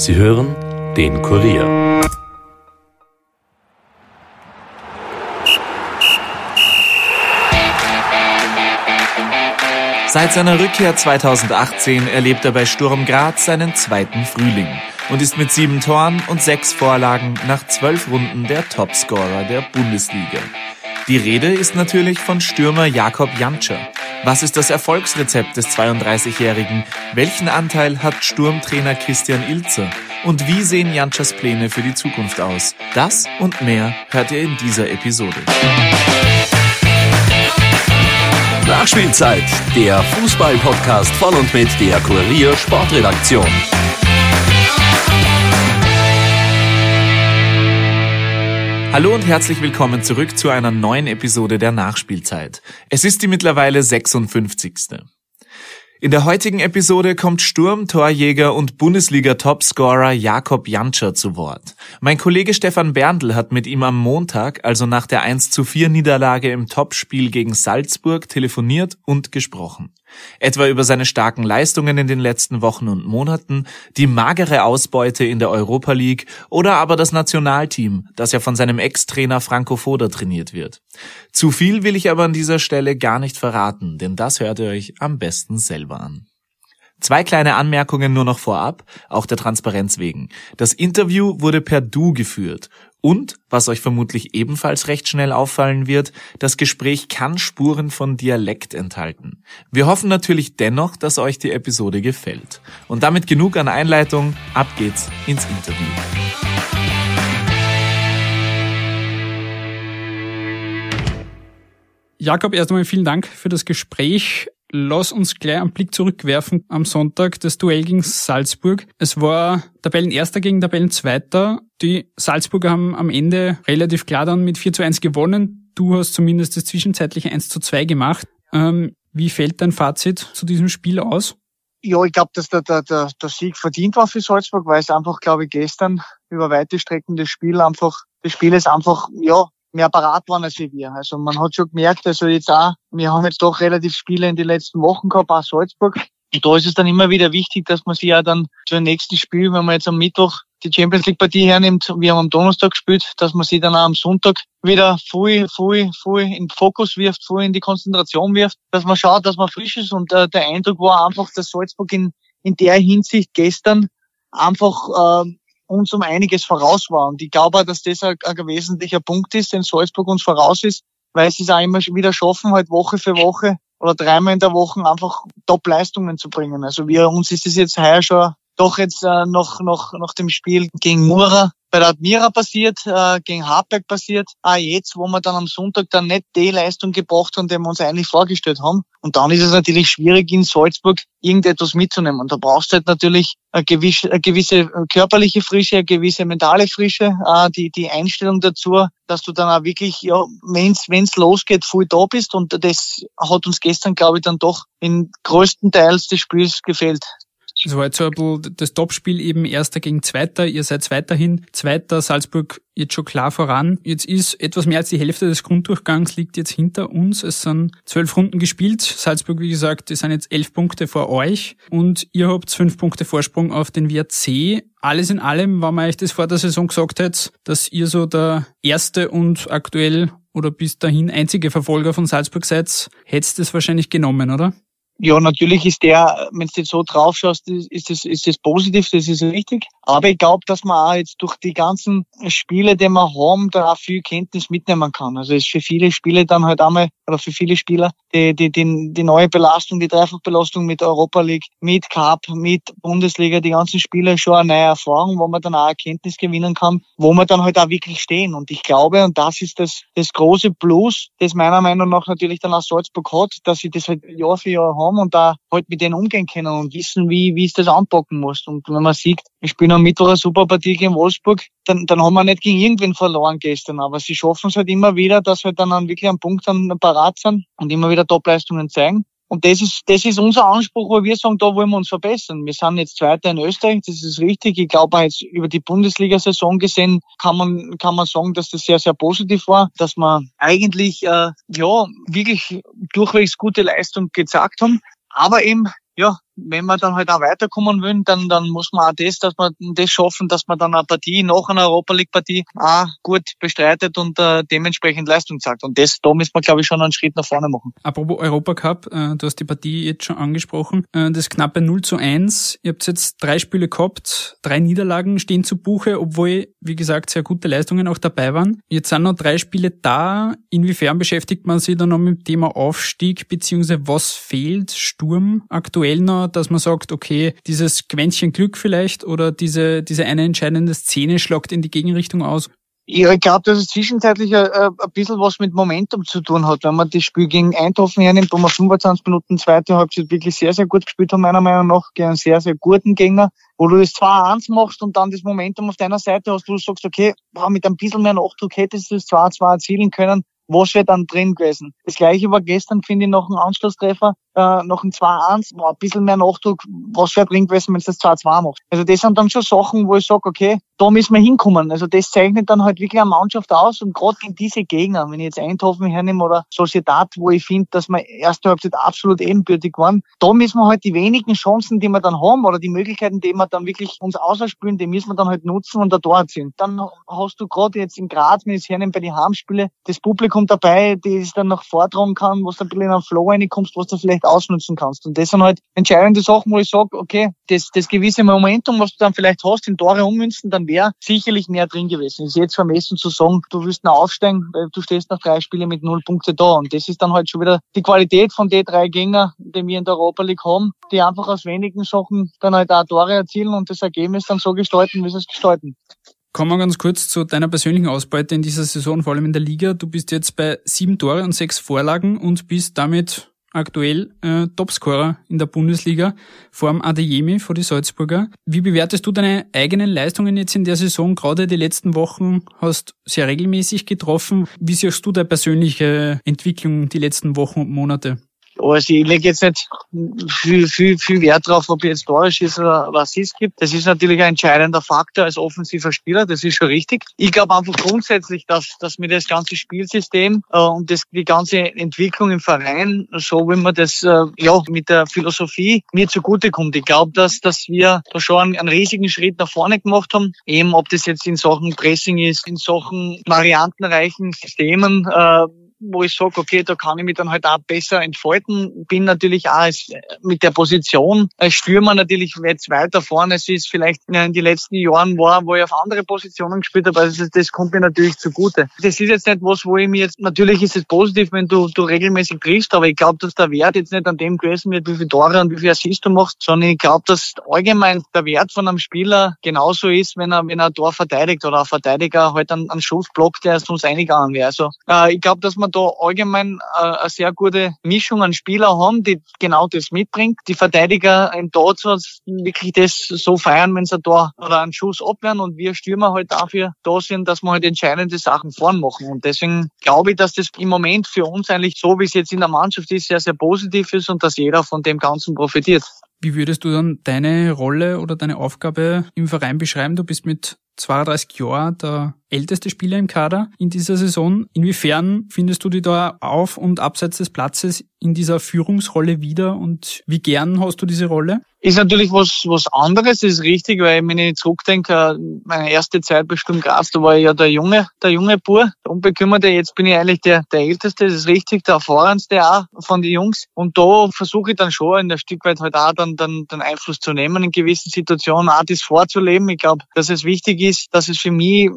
Sie hören den Kurier. Seit seiner Rückkehr 2018 erlebt er bei Sturm Graz seinen zweiten Frühling und ist mit sieben Toren und sechs Vorlagen nach zwölf Runden der Topscorer der Bundesliga. Die Rede ist natürlich von Stürmer Jakob Jantscher. Was ist das Erfolgsrezept des 32-Jährigen? Welchen Anteil hat Sturmtrainer Christian Ilzer? Und wie sehen Jantschers Pläne für die Zukunft aus? Das und mehr hört ihr in dieser Episode. Nachspielzeit, der Fußball-Podcast von und mit der Kurier Sportredaktion. Hallo und herzlich willkommen zurück zu einer neuen Episode der Nachspielzeit. Es ist die mittlerweile 56. In der heutigen Episode kommt Sturm, Torjäger und Bundesliga-Topscorer Jakob Jantscher zu Wort. Mein Kollege Stefan Berndl hat mit ihm am Montag, also nach der 1 zu 4 Niederlage im Topspiel gegen Salzburg, telefoniert und gesprochen. Etwa über seine starken Leistungen in den letzten Wochen und Monaten, die magere Ausbeute in der Europa League oder aber das Nationalteam, das ja von seinem Ex-Trainer Franco Foda trainiert wird. Zu viel will ich aber an dieser Stelle gar nicht verraten, denn das hört ihr euch am besten selber an. Zwei kleine Anmerkungen nur noch vorab, auch der Transparenz wegen. Das Interview wurde per Du geführt und, was euch vermutlich ebenfalls recht schnell auffallen wird, das Gespräch kann Spuren von Dialekt enthalten. Wir hoffen natürlich dennoch, dass euch die Episode gefällt. Und damit genug an Einleitung, ab geht's ins Interview. Jakob, erst einmal vielen Dank für das Gespräch. Lass uns gleich einen Blick zurückwerfen am Sonntag, das Duell gegen Salzburg. Es war Tabellenerster gegen Tabellenzweiter. Die Salzburger haben am Ende relativ klar dann mit 4 zu 1 gewonnen. Du hast zumindest das zwischenzeitliche 1 zu 2 gemacht. Ähm, wie fällt dein Fazit zu diesem Spiel aus? Ja, ich glaube, dass der, der, der, der Sieg verdient war für Salzburg, weil es einfach, glaube ich, gestern über weite Strecken des Spiel einfach, des Spieles einfach, ja, mehr parat waren als wir. Also man hat schon gemerkt, also jetzt auch, wir haben jetzt doch relativ Spiele in den letzten Wochen gehabt, auch Salzburg. Und da ist es dann immer wieder wichtig, dass man sich ja dann zu dem nächsten Spiel, wenn man jetzt am Mittwoch die Champions League Partie hernimmt, wir haben am Donnerstag gespielt, dass man sich dann auch am Sonntag wieder voll, voll, voll in den Fokus wirft, voll in die Konzentration wirft, dass man schaut, dass man frisch ist. Und äh, der Eindruck war einfach, dass Salzburg in, in der Hinsicht gestern einfach äh, uns um einiges voraus war. Und ich glaube auch, dass das ein, ein wesentlicher Punkt ist, den Salzburg uns voraus ist, weil sie es auch immer wieder schaffen, halt Woche für Woche oder dreimal in der Woche einfach Top-Leistungen zu bringen. Also wir, uns ist es jetzt heuer schon doch jetzt äh, noch, noch, nach dem Spiel gegen Mura bei der Admira passiert, äh, gegen Hartberg passiert, auch jetzt, wo wir dann am Sonntag dann nicht die Leistung gebracht haben, die wir uns eigentlich vorgestellt haben. Und dann ist es natürlich schwierig, in Salzburg irgendetwas mitzunehmen. Und da brauchst du halt natürlich eine gewisse, eine gewisse körperliche Frische, eine gewisse mentale Frische, äh, die, die Einstellung dazu, dass du dann auch wirklich, ja, wenn's, wenn's losgeht, voll da bist. Und das hat uns gestern, glaube ich, dann doch in größten Teils des Spiels gefehlt. Es war jetzt so ein bisschen das Topspiel eben Erster gegen Zweiter. Ihr seid weiterhin Zweiter, Salzburg jetzt schon klar voran. Jetzt ist etwas mehr als die Hälfte des Grunddurchgangs liegt jetzt hinter uns. Es sind zwölf Runden gespielt. Salzburg, wie gesagt, die sind jetzt elf Punkte vor euch und ihr habt fünf Punkte Vorsprung auf den WRC. Alles in allem, wenn man euch das vor der Saison gesagt hätte, dass ihr so der erste und aktuell oder bis dahin einzige Verfolger von Salzburg seid, hättest das wahrscheinlich genommen, oder? Ja, natürlich ist der, wenn du jetzt so drauf schaust, ist das, ist das positiv, das ist richtig. Aber ich glaube, dass man auch jetzt durch die ganzen Spiele, die wir haben, da auch viel Kenntnis mitnehmen kann. Also es ist für viele Spiele dann halt einmal, oder für viele Spieler, die, die, die, die neue Belastung, die Dreifachbelastung mit Europa League, mit Cup, mit Bundesliga, die ganzen Spiele schon eine neue Erfahrung, wo man dann auch Erkenntnis gewinnen kann, wo man dann halt auch wirklich stehen. Und ich glaube, und das ist das, das große Plus, das meiner Meinung nach natürlich dann auch Salzburg hat, dass sie das halt Jahr für Jahr haben und da halt mit denen umgehen können und wissen, wie, wie es das anpacken muss. Und wenn man sieht, wir spielen am Mittwoch eine super Partie gegen Wolfsburg, dann, dann haben wir nicht gegen irgendwen verloren gestern, aber sie schaffen es halt immer wieder, dass wir dann wirklich am Punkt dann parat sind und immer wieder Topleistungen zeigen. Und das ist, das ist unser Anspruch, wo wir sagen, da wollen wir uns verbessern. Wir sind jetzt Zweiter in Österreich, das ist richtig. Ich glaube jetzt über die Bundesliga-Saison gesehen kann man, kann man sagen, dass das sehr, sehr positiv war, dass wir eigentlich, äh, ja, wirklich durchwegs gute Leistung gezeigt haben. Aber eben, ja, wenn wir dann halt auch weiterkommen wollen, dann, dann muss man auch das, dass wir das schaffen, dass man dann eine Partie nach einer Europa League Partie auch gut bestreitet und äh, dementsprechend Leistung zeigt. Und das, da müssen wir, glaube ich, schon einen Schritt nach vorne machen. Apropos Europacup, äh, du hast die Partie jetzt schon angesprochen, äh, das knappe 0 zu 1. Ihr habt jetzt drei Spiele gehabt, drei Niederlagen stehen zu Buche, obwohl, wie gesagt, sehr gute Leistungen auch dabei waren. Jetzt sind noch drei Spiele da. Inwiefern beschäftigt man sich da noch mit dem Thema Aufstieg, beziehungsweise was fehlt Sturm aktuell noch, dass man sagt, okay, dieses Quäntchen Glück vielleicht oder diese, diese eine entscheidende Szene schlagt in die Gegenrichtung aus? Ich glaube, dass es zwischenzeitlich ein, ein bisschen was mit Momentum zu tun hat. Wenn man das Spiel gegen Eindhoven hernimmt, wo wir 25 Minuten zweite Halbzeit wirklich sehr, sehr gut gespielt haben, meiner Meinung nach, gegen einen sehr, sehr guten Gegner, wo du das 2-1 machst und dann das Momentum auf deiner Seite hast, wo du sagst, okay, mit ein bisschen mehr Nachdruck hättest du das 2-2 erzielen können, was wäre dann drin gewesen? Das gleiche war gestern, finde ich, noch ein Anschlusstreffer, äh, noch ein 2-1, war ein bisschen mehr Nachdruck, was wäre drin gewesen, wenn es das 2-2 macht. Also das sind dann schon Sachen, wo ich sage, okay, da müssen wir hinkommen. Also das zeichnet dann halt wirklich eine Mannschaft aus und gerade in diese Gegner, wenn ich jetzt Eindhoven hernehme oder Sociedad, wo ich finde, dass wir erste Halbzeit absolut ebenbürtig waren, da müssen wir halt die wenigen Chancen, die wir dann haben oder die Möglichkeiten, die wir dann wirklich uns ausspielen, die müssen wir dann halt nutzen und da dort sind. Dann hast du gerade jetzt in Graz, wenn ich es hernehme, bei den Heimspielen, das Publikum dabei, es dann noch vortragen kann, wo du ein bisschen in einen Flow reinkommst, was du vielleicht ausnutzen kannst. Und das sind halt entscheidende Sachen, wo ich sage, okay, das, das gewisse Momentum, was du dann vielleicht hast, in Tore ummünzen, dann wäre sicherlich mehr drin gewesen. Es ist jetzt vermessen zu sagen, du willst noch aufsteigen, weil du stehst nach drei Spielen mit null Punkte da. Und das ist dann halt schon wieder die Qualität von den drei Gängern, die wir in der Europa League haben, die einfach aus wenigen Sachen dann halt auch Tore erzielen und das Ergebnis dann so gestalten, wie sie es gestalten. Kommen wir ganz kurz zu deiner persönlichen Ausbeute in dieser Saison, vor allem in der Liga. Du bist jetzt bei sieben Tore und sechs Vorlagen und bist damit aktuell äh, Topscorer in der Bundesliga vor dem Adeyemi, vor die Salzburger. Wie bewertest du deine eigenen Leistungen jetzt in der Saison? Gerade die letzten Wochen hast sehr regelmäßig getroffen. Wie siehst du deine persönliche Entwicklung die letzten Wochen und Monate? Also ich lege jetzt nicht viel, viel, viel Wert drauf, ob jetzt Tore schieße oder was es gibt. Das ist natürlich ein entscheidender Faktor als offensiver Spieler, das ist schon richtig. Ich glaube einfach grundsätzlich, dass, dass mir das ganze Spielsystem äh, und das, die ganze Entwicklung im Verein, so wie man das äh, ja mit der Philosophie mir zugutekommt. Ich glaube, dass, dass wir da schon einen, einen riesigen Schritt nach vorne gemacht haben. Eben ob das jetzt in Sachen Pressing ist, in Sachen variantenreichen Systemen, äh, wo ich sage, okay, da kann ich mich dann halt auch besser entfalten. Bin natürlich auch mit der Position als Stürmer natürlich jetzt weiter vorne, als es vielleicht in den letzten Jahren war, wo ich auf andere Positionen gespielt habe. Also das kommt mir natürlich zugute. Das ist jetzt nicht was, wo ich mir jetzt, natürlich ist es positiv, wenn du, du regelmäßig triffst, aber ich glaube, dass der Wert jetzt nicht an dem gewesen wird, wie viele Tore und wie viel Assist du machst, sondern ich glaube, dass allgemein der Wert von einem Spieler genauso ist, wenn er, wenn er ein Tor verteidigt oder ein Verteidiger halt einen, einen Schuss blockt, der sonst eingegangen wäre. Also äh, ich glaube, dass man da allgemein äh, eine sehr gute Mischung an Spieler haben, die genau das mitbringt. Die Verteidiger im Torsatz wirklich das so feiern, wenn sie da oder einen Schuss abwehren und wir Stürmer halt dafür da sind, dass wir halt entscheidende Sachen vorn machen. Und deswegen glaube ich, dass das im Moment für uns eigentlich so, wie es jetzt in der Mannschaft ist, sehr, sehr positiv ist und dass jeder von dem Ganzen profitiert. Wie würdest du dann deine Rolle oder deine Aufgabe im Verein beschreiben? Du bist mit 32 Jahren der älteste Spieler im Kader in dieser Saison. Inwiefern findest du dich da auf und abseits des Platzes in dieser Führungsrolle wieder und wie gern hast du diese Rolle? Ist natürlich was, was anderes, ist richtig, weil wenn ich zurückdenke, meine erste Zeit bei Sturm Graz, da war ich ja der junge, der junge Bur, der Unbekümmerte, jetzt bin ich eigentlich der, der Älteste, das ist richtig, der Erfahrenste auch von den Jungs. Und da versuche ich dann schon in ein Stück weit halt auch dann, dann, dann Einfluss zu nehmen in gewissen Situationen, auch das vorzuleben. Ich glaube, dass es wichtig ist, dass es für mich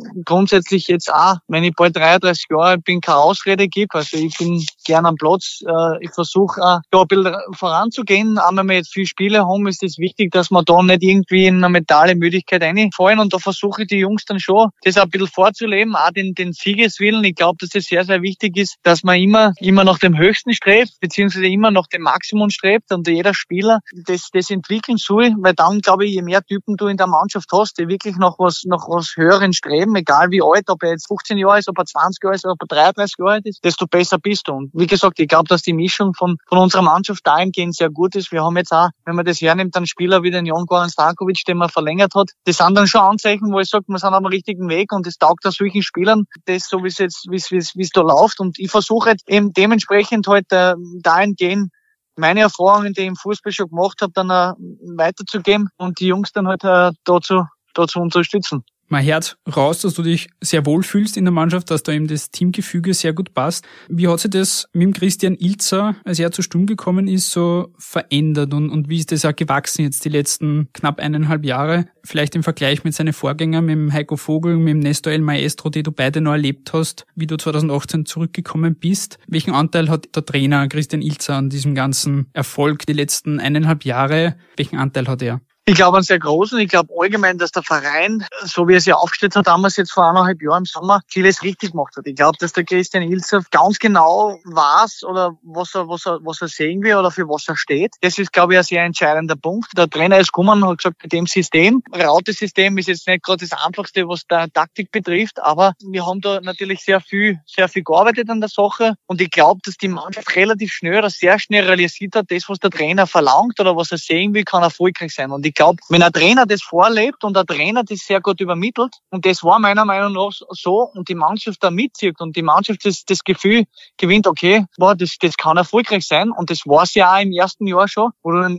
jetzt auch, wenn ich bald 33 Jahre bin, keine Ausrede gibt. Also ich bin gern am Platz. Äh, ich versuche auch da ein bisschen voranzugehen. Auch wenn wir jetzt viele Spiele haben, ist es wichtig, dass wir da nicht irgendwie in eine mentale Müdigkeit reinfallen. Und da versuche ich die Jungs dann schon, das ein bisschen vorzuleben, auch den, den Siegeswillen. Ich glaube, dass das sehr, sehr wichtig ist, dass man immer, immer nach dem Höchsten strebt, beziehungsweise immer nach dem Maximum strebt und jeder Spieler das, das entwickeln soll, weil dann, glaube ich, je mehr Typen du in der Mannschaft hast, die wirklich noch was, noch was Höheren streben, egal wie alt, ob er jetzt 15 Jahre ist, ob er 20 Jahre ist, ob er 33 Jahre alt ist, desto besser bist du. Und wie gesagt, ich glaube, dass die Mischung von, von unserer Mannschaft dahingehend sehr gut ist. Wir haben jetzt auch, wenn man das hernimmt, einen Spieler wie den Jon Goran Stankovic, den man verlängert hat. Das sind dann schon Anzeichen, wo ich sage, wir sind am richtigen Weg und es taugt aus solchen Spielern, das so wie es jetzt, wie es, wie es, wie es da läuft. Und ich versuche halt eben dementsprechend halt äh, dahingehend meine Erfahrungen, die ich im Fußball schon gemacht habe, dann uh, weiterzugeben und die Jungs dann halt uh, dazu, dazu unterstützen man hört raus, dass du dich sehr wohl fühlst in der Mannschaft, dass da eben das Teamgefüge sehr gut passt. Wie hat sich das mit dem Christian Ilzer, als er zur Sturm gekommen ist, so verändert und, und wie ist das auch gewachsen jetzt die letzten knapp eineinhalb Jahre? Vielleicht im Vergleich mit seinen Vorgängern, mit dem Heiko Vogel, mit dem Nestor El Maestro, die du beide noch erlebt hast, wie du 2018 zurückgekommen bist. Welchen Anteil hat der Trainer Christian Ilzer an diesem ganzen Erfolg die letzten eineinhalb Jahre? Welchen Anteil hat er? Ich glaube einen sehr großen. Ich glaube allgemein, dass der Verein, so wie er sich aufgestellt hat, damals jetzt vor eineinhalb Jahren im Sommer, vieles richtig gemacht hat. Ich glaube, dass der Christian Ilzer ganz genau weiß oder was er, was er, was er sehen will oder für was er steht. Das ist, glaube ich, ein sehr entscheidender Punkt. Der Trainer ist gekommen und hat gesagt, mit dem System, Raute-System ist jetzt nicht gerade das einfachste, was der Taktik betrifft, aber wir haben da natürlich sehr viel, sehr viel gearbeitet an der Sache und ich glaube, dass die Mannschaft relativ schnell oder sehr schnell realisiert hat, das, was der Trainer verlangt oder was er sehen will, kann erfolgreich sein. Und ich glaube, wenn ein Trainer das vorlebt und ein Trainer das sehr gut übermittelt, und das war meiner Meinung nach so, und die Mannschaft da mitzieht und die Mannschaft das, das Gefühl gewinnt, okay, boah, das, das kann erfolgreich sein. Und das war es ja auch im ersten Jahr schon,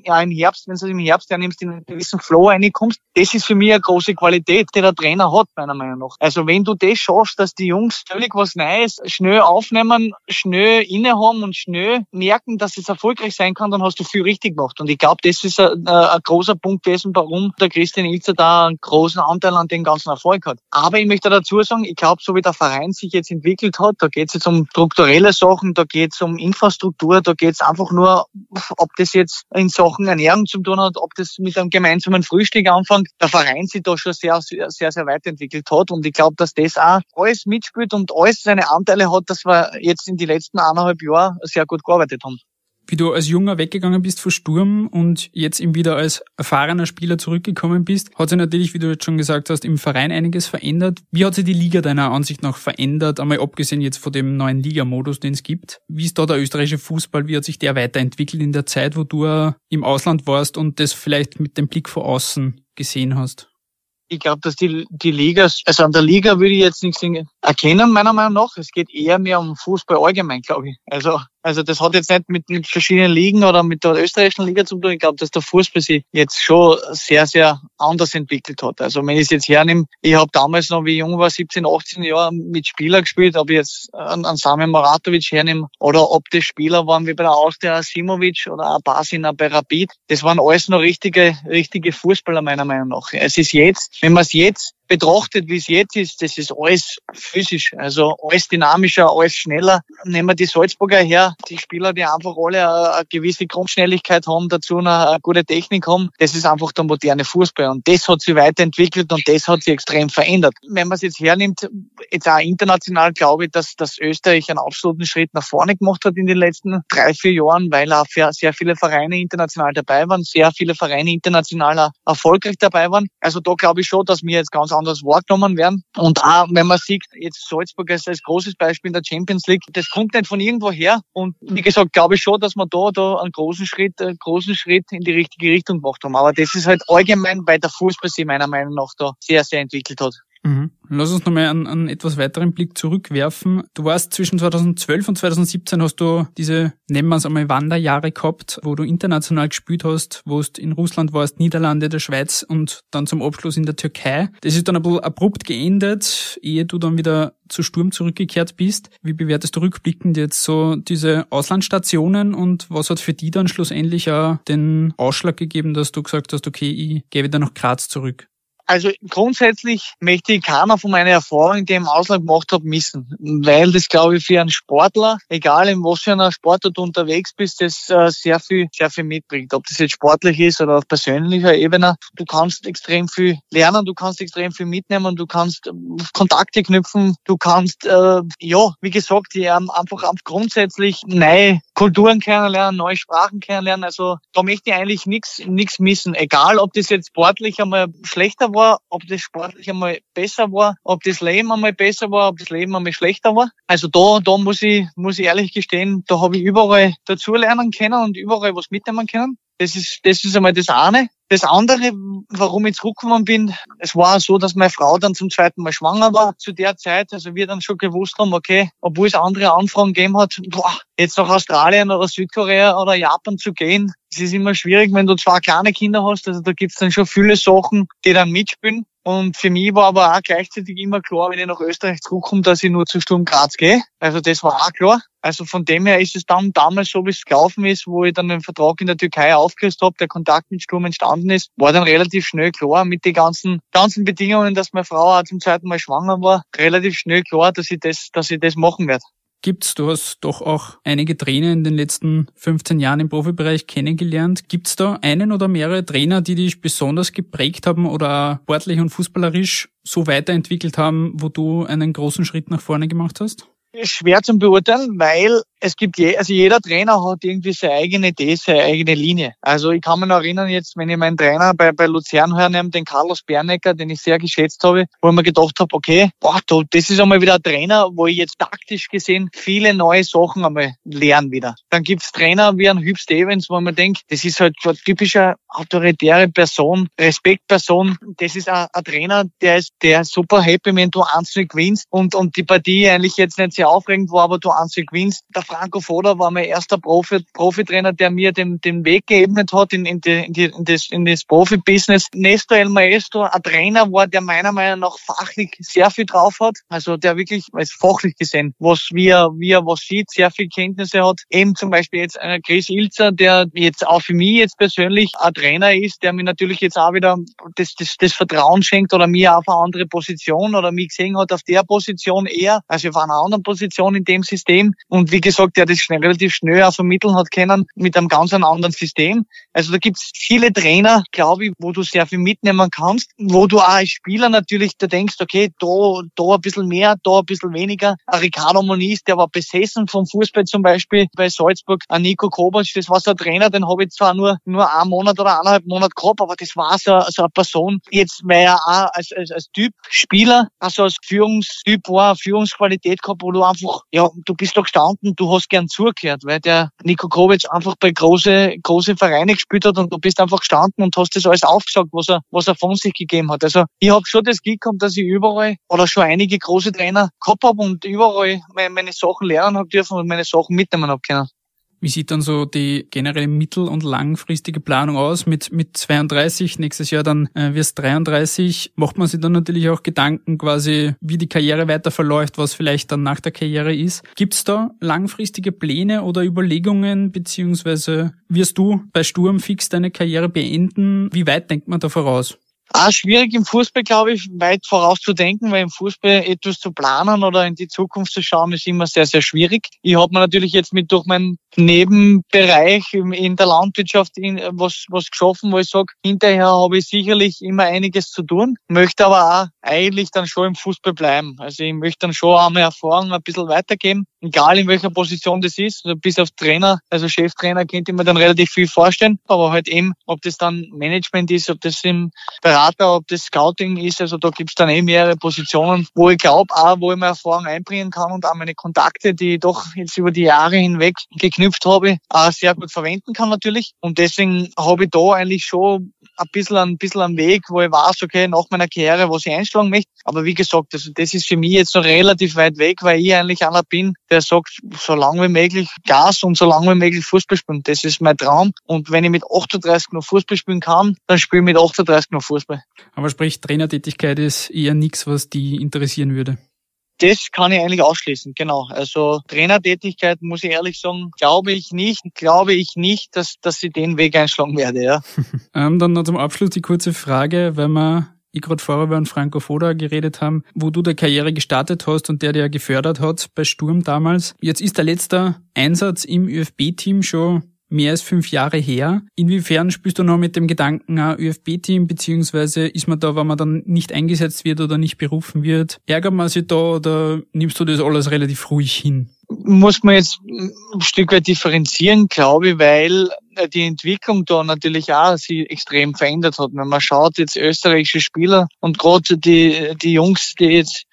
ja im Herbst, wenn du im Herbst ja nimmst, in einen gewissen Flow reinkommst. Das ist für mich eine große Qualität, die der Trainer hat, meiner Meinung nach. Also wenn du das schaffst, dass die Jungs völlig was Neues schnell aufnehmen, schnell innehaben und schnell merken, dass es erfolgreich sein kann, dann hast du viel richtig gemacht. Und ich glaube, das ist ein, ein großer Punkt gewesen, warum der Christian Ilzer da einen großen Anteil an dem ganzen Erfolg hat. Aber ich möchte dazu sagen, ich glaube, so wie der Verein sich jetzt entwickelt hat, da geht es jetzt um strukturelle Sachen, da geht es um Infrastruktur, da geht es einfach nur, ob das jetzt in Sachen Ernährung zu tun hat, ob das mit einem gemeinsamen Frühstück anfängt. Der Verein sich da schon sehr, sehr, sehr, sehr weiterentwickelt hat und ich glaube, dass das auch alles mitspielt und alles seine Anteile hat, dass wir jetzt in die letzten eineinhalb Jahre sehr gut gearbeitet haben wie du als Junger weggegangen bist vor Sturm und jetzt eben wieder als erfahrener Spieler zurückgekommen bist, hat sich natürlich, wie du jetzt schon gesagt hast, im Verein einiges verändert. Wie hat sich die Liga deiner Ansicht nach verändert, einmal abgesehen jetzt von dem neuen Ligamodus, den es gibt? Wie ist da der österreichische Fußball, wie hat sich der weiterentwickelt in der Zeit, wo du im Ausland warst und das vielleicht mit dem Blick von außen gesehen hast? Ich glaube, dass die, die Liga, also an der Liga würde ich jetzt nichts erkennen, meiner Meinung nach. Es geht eher mehr um Fußball allgemein, glaube ich. Also also das hat jetzt nicht mit, mit verschiedenen Ligen oder mit der österreichischen Liga zu tun. Ich glaube, dass der Fußball sich jetzt schon sehr, sehr anders entwickelt hat. Also wenn ich es jetzt hernehme, ich habe damals noch, wie ich jung war, 17, 18 Jahre mit Spieler gespielt, ob ich jetzt an, an Sami Maratovic hernehme oder ob das Spieler waren wie bei der Austria Simovic oder ein Basina bei Rapid. Das waren alles noch richtige, richtige Fußballer meiner Meinung nach. Es ist jetzt, wenn man es jetzt betrachtet, wie es jetzt ist, das ist alles physisch, also alles dynamischer, alles schneller. Nehmen wir die Salzburger her, die Spieler, die einfach alle eine gewisse Grundschnelligkeit haben, dazu eine gute Technik haben, das ist einfach der moderne Fußball und das hat sich weiterentwickelt und das hat sich extrem verändert. Wenn man es jetzt hernimmt, jetzt auch international, glaube ich, dass, dass Österreich einen absoluten Schritt nach vorne gemacht hat in den letzten drei, vier Jahren, weil auch sehr viele Vereine international dabei waren, sehr viele Vereine international erfolgreich dabei waren. Also da glaube ich schon, dass wir jetzt ganz anders wahrgenommen werden. Und auch, wenn man sieht, jetzt Salzburg ist als großes Beispiel in der Champions League, das kommt nicht von irgendwo her. Und wie gesagt, glaube ich schon, dass wir da, da einen großen Schritt, einen großen Schritt in die richtige Richtung gemacht haben. Aber das ist halt allgemein, weil der Fußball sich meiner Meinung nach da sehr, sehr entwickelt hat. Mhm. Lass uns nochmal einen, einen etwas weiteren Blick zurückwerfen. Du warst zwischen 2012 und 2017 hast du diese, nennen wir es einmal, Wanderjahre gehabt, wo du international gespielt hast, wo du in Russland warst, Niederlande, der Schweiz und dann zum Abschluss in der Türkei. Das ist dann ein bisschen abrupt geendet, ehe du dann wieder zu Sturm zurückgekehrt bist. Wie bewertest du rückblickend jetzt so diese Auslandsstationen und was hat für die dann schlussendlich auch den Ausschlag gegeben, dass du gesagt hast, okay, ich gehe wieder nach Graz zurück? Also grundsätzlich möchte ich keiner von meinen Erfahrungen, die ich im Ausland gemacht habe, missen. Weil das, glaube ich, für einen Sportler, egal in was für einer Sportart du unterwegs bist, das äh, sehr viel, sehr viel mitbringt. Ob das jetzt sportlich ist oder auf persönlicher Ebene. Du kannst extrem viel lernen, du kannst extrem viel mitnehmen, du kannst äh, Kontakte knüpfen, du kannst, äh, ja, wie gesagt, die, ähm, einfach grundsätzlich neue Kulturen kennenlernen, neue Sprachen kennenlernen. Also da möchte ich eigentlich nichts nichts missen. Egal, ob das jetzt sportlich einmal schlechter war, ob das sportlich einmal besser war, ob das Leben einmal besser war, ob das Leben einmal schlechter war. Also da, da muss ich, muss ich ehrlich gestehen, da habe ich überall dazulernen können und überall was mitnehmen können. Das ist, das ist einmal das eine. Das andere, warum ich zurückgekommen bin, es war so, dass meine Frau dann zum zweiten Mal schwanger war zu der Zeit. Also wir dann schon gewusst haben, okay, obwohl es andere Anfragen gegeben hat, boah, jetzt nach Australien oder Südkorea oder Japan zu gehen, es ist immer schwierig, wenn du zwei kleine Kinder hast. Also da gibt's dann schon viele Sachen, die dann mitspielen. Und für mich war aber auch gleichzeitig immer klar, wenn ich nach Österreich zurückkomme, dass ich nur zu Sturm Graz gehe. Also das war auch klar. Also von dem her ist es dann damals so, wie es gelaufen ist, wo ich dann den Vertrag in der Türkei aufgelöst habe, der Kontakt mit Sturm entstanden ist, war dann relativ schnell klar mit den ganzen, ganzen Bedingungen, dass meine Frau auch zum zweiten Mal schwanger war, relativ schnell klar, dass ich das, dass ich das machen werde gibt's? Du hast doch auch einige Trainer in den letzten 15 Jahren im Profibereich kennengelernt. Gibt's da einen oder mehrere Trainer, die dich besonders geprägt haben oder sportlich und fußballerisch so weiterentwickelt haben, wo du einen großen Schritt nach vorne gemacht hast? Schwer zum beurteilen, weil es gibt je, also jeder Trainer hat irgendwie seine eigene Idee, seine eigene Linie. Also ich kann mich noch erinnern jetzt, wenn ich meinen Trainer bei, bei Luzern hernehme, den Carlos Bernecker, den ich sehr geschätzt habe, wo ich mir gedacht habe, okay, boah, das ist einmal wieder ein Trainer, wo ich jetzt taktisch gesehen viele neue Sachen einmal lerne wieder. Dann gibt's Trainer wie ein Hüb Stevens, wo man denkt, das ist halt so eine typische autoritäre Person, Respektperson. Das ist ein, ein Trainer, der ist, der super happy, wenn du einzeln gewinnst und, und die Partie eigentlich jetzt nicht sehr aufregend war, aber du einzeln gewinnst. Der Franco Foda war mein erster Profi, Profitrainer, der mir den, den Weg geebnet hat in, in, die, in, die, in das, in das Profi-Business. Nesto El Maestro, ein Trainer war, der meiner Meinung nach fachlich sehr viel drauf hat. Also der wirklich, also fachlich gesehen, was wie wie er was sieht, sehr viel Kenntnisse hat. Eben zum Beispiel jetzt äh, Chris Ilzer, der jetzt auch für mich jetzt persönlich ein Trainer ist, der mir natürlich jetzt auch wieder das, das, das Vertrauen schenkt oder mir auf eine andere Position oder mich gesehen hat auf der Position eher, also auf einer anderen Position in dem System. Und wie gesagt, der das schnell, relativ schnell auch vermitteln hat können mit einem ganz anderen System. Also da gibt es viele Trainer, glaube ich, wo du sehr viel mitnehmen kannst, wo du auch als Spieler natürlich da denkst, okay, da, da ein bisschen mehr, da ein bisschen weniger. Ein Ricardo Moniz, der war besessen vom Fußball zum Beispiel bei Salzburg. Ein Nico Kovac, das war so ein Trainer, den habe ich zwar nur, nur einen Monat oder eineinhalb Monate gehabt, aber das war so, so eine Person. Jetzt, weil er auch als, als, als Typ Spieler, also als Führungstyp war, Führungsqualität gehabt, wo du einfach, ja, du bist da gestanden, du hast gern zugehört, weil der Nico Kovac einfach bei große, große Vereine gespielt hat und du bist einfach gestanden und hast das alles aufgesagt, was er, was er von sich gegeben hat. Also ich habe schon das Glück gehabt, dass ich überall oder schon einige große Trainer gehabt habe und überall meine, meine Sachen lernen habe dürfen und meine Sachen mitnehmen habe können. Wie sieht dann so die generelle mittel- und langfristige Planung aus? Mit, mit 32, nächstes Jahr dann äh, wirst 33, macht man sich dann natürlich auch Gedanken quasi, wie die Karriere weiter verläuft, was vielleicht dann nach der Karriere ist. Gibt's da langfristige Pläne oder Überlegungen, beziehungsweise wirst du bei Sturm fix deine Karriere beenden? Wie weit denkt man da voraus? Auch schwierig im Fußball, glaube ich, weit vorauszudenken, weil im Fußball etwas zu planen oder in die Zukunft zu schauen, ist immer sehr, sehr schwierig. Ich habe mir natürlich jetzt mit durch meinen Nebenbereich in der Landwirtschaft in, was, was geschaffen, wo ich sage, hinterher habe ich sicherlich immer einiges zu tun, möchte aber auch eigentlich dann schon im Fußball bleiben. Also ich möchte dann schon auch meine Erfahrung ein bisschen weitergeben, egal in welcher Position das ist. Also bis auf Trainer, also Cheftrainer könnte ich mir dann relativ viel vorstellen, aber halt eben, ob das dann Management ist, ob das im Berater, ob das Scouting ist, also da gibt's dann eh mehrere Positionen, wo ich glaube auch, wo ich meine Erfahrung einbringen kann und auch meine Kontakte, die ich doch jetzt über die Jahre hinweg geknüpft geknüpft habe, auch sehr gut verwenden kann natürlich. Und deswegen habe ich da eigentlich schon ein bisschen, ein bisschen einen Weg, wo ich weiß, okay, nach meiner Karriere, was ich einschlagen möchte. Aber wie gesagt, also das ist für mich jetzt noch relativ weit weg, weil ich eigentlich einer bin, der sagt, so lange wie möglich Gas und so lange wie möglich Fußball spielen. Das ist mein Traum. Und wenn ich mit 38 noch Fußball spielen kann, dann spiele ich mit 38 noch Fußball. Aber sprich, Trainertätigkeit ist eher nichts, was die interessieren würde. Das kann ich eigentlich ausschließen, genau. Also Trainertätigkeit, muss ich ehrlich sagen, glaube ich nicht, glaube ich nicht, dass, dass ich den Weg einschlagen werde, ja. ähm, dann noch zum Abschluss die kurze Frage, wenn wir ich gerade vorher über Franco Foda geredet haben, wo du der Karriere gestartet hast und der dir gefördert hat bei Sturm damals. Jetzt ist der letzte Einsatz im ÖFB-Team schon mehr als fünf Jahre her. Inwiefern spielst du noch mit dem Gedanken ÖFB-Team, beziehungsweise ist man da, wenn man dann nicht eingesetzt wird oder nicht berufen wird, ärgert man sich da oder nimmst du das alles relativ ruhig hin? Muss man jetzt ein Stück weit differenzieren, glaube ich, weil die Entwicklung da natürlich auch sich extrem verändert hat. Wenn man schaut jetzt österreichische Spieler und gerade die, die Jungs, die jetzt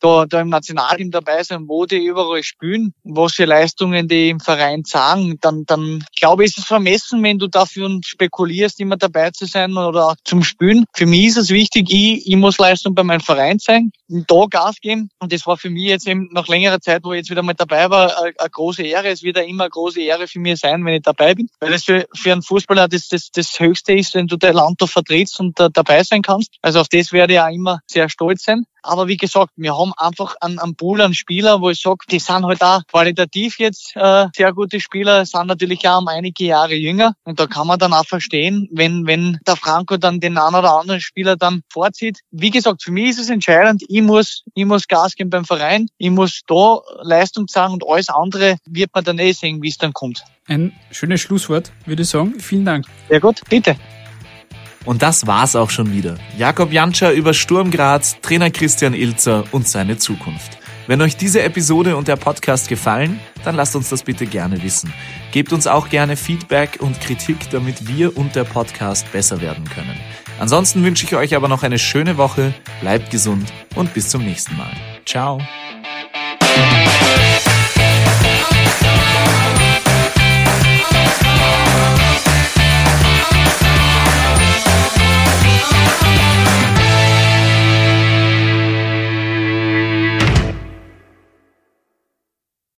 da, da im Nationalteam dabei sein, wo die überall spielen, was für Leistungen die im Verein sagen, dann, dann glaube ich, ist es vermessen, wenn du dafür spekulierst, immer dabei zu sein oder auch zum Spielen. Für mich ist es wichtig, ich, ich muss Leistung bei meinem Verein sein, da Gas geben. Und das war für mich jetzt eben nach längerer Zeit, wo ich jetzt wieder mal dabei war, eine, eine große Ehre. Es wird ja immer eine große Ehre für mich sein, wenn ich dabei bin. Weil das für, für einen Fußballer das, das, das Höchste ist, wenn du dein Land da vertrittst und da, dabei sein kannst. Also auf das werde ich auch immer sehr stolz sein. Aber wie gesagt, wir haben einfach einen, einen Pool an Spieler, wo ich sage, die sind halt auch qualitativ jetzt äh, sehr gute Spieler, sind natürlich auch um einige Jahre jünger. Und da kann man dann auch verstehen, wenn, wenn der Franco dann den einen oder anderen Spieler dann vorzieht. Wie gesagt, für mich ist es entscheidend, ich muss, ich muss Gas geben beim Verein, ich muss da Leistung zeigen und alles andere wird man dann eh sehen, wie es dann kommt. Ein schönes Schlusswort, würde ich sagen. Vielen Dank. Sehr gut, bitte. Und das war's auch schon wieder. Jakob Janscher über Sturm Graz, Trainer Christian Ilzer und seine Zukunft. Wenn euch diese Episode und der Podcast gefallen, dann lasst uns das bitte gerne wissen. Gebt uns auch gerne Feedback und Kritik, damit wir und der Podcast besser werden können. Ansonsten wünsche ich euch aber noch eine schöne Woche, bleibt gesund und bis zum nächsten Mal. Ciao. Yeah.